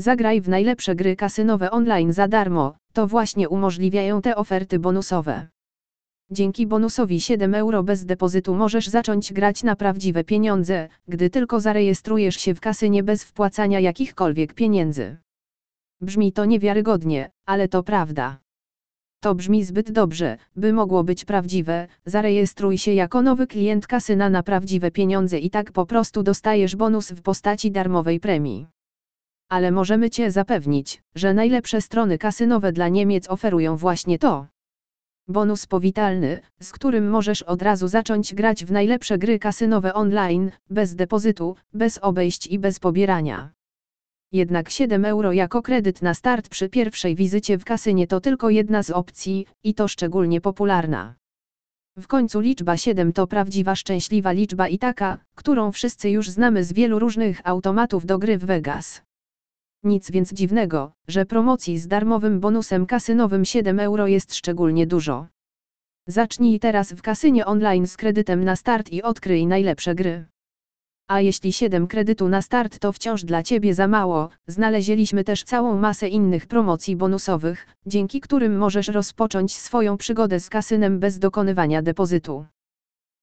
Zagraj w najlepsze gry kasynowe online za darmo, to właśnie umożliwiają te oferty bonusowe. Dzięki bonusowi 7 euro bez depozytu możesz zacząć grać na prawdziwe pieniądze, gdy tylko zarejestrujesz się w kasynie bez wpłacania jakichkolwiek pieniędzy. Brzmi to niewiarygodnie, ale to prawda. To brzmi zbyt dobrze, by mogło być prawdziwe. Zarejestruj się jako nowy klient kasyna na prawdziwe pieniądze i tak po prostu dostajesz bonus w postaci darmowej premii. Ale możemy Cię zapewnić, że najlepsze strony kasynowe dla Niemiec oferują właśnie to. Bonus powitalny, z którym możesz od razu zacząć grać w najlepsze gry kasynowe online, bez depozytu, bez obejść i bez pobierania. Jednak 7 euro jako kredyt na start przy pierwszej wizycie w kasynie to tylko jedna z opcji, i to szczególnie popularna. W końcu liczba 7 to prawdziwa szczęśliwa liczba i taka, którą wszyscy już znamy z wielu różnych automatów do gry w Vegas. Nic więc dziwnego, że promocji z darmowym bonusem kasynowym 7 euro jest szczególnie dużo. Zacznij teraz w kasynie online z kredytem na start i odkryj najlepsze gry. A jeśli 7 kredytu na start to wciąż dla Ciebie za mało, znaleźliśmy też całą masę innych promocji bonusowych, dzięki którym możesz rozpocząć swoją przygodę z kasynem bez dokonywania depozytu.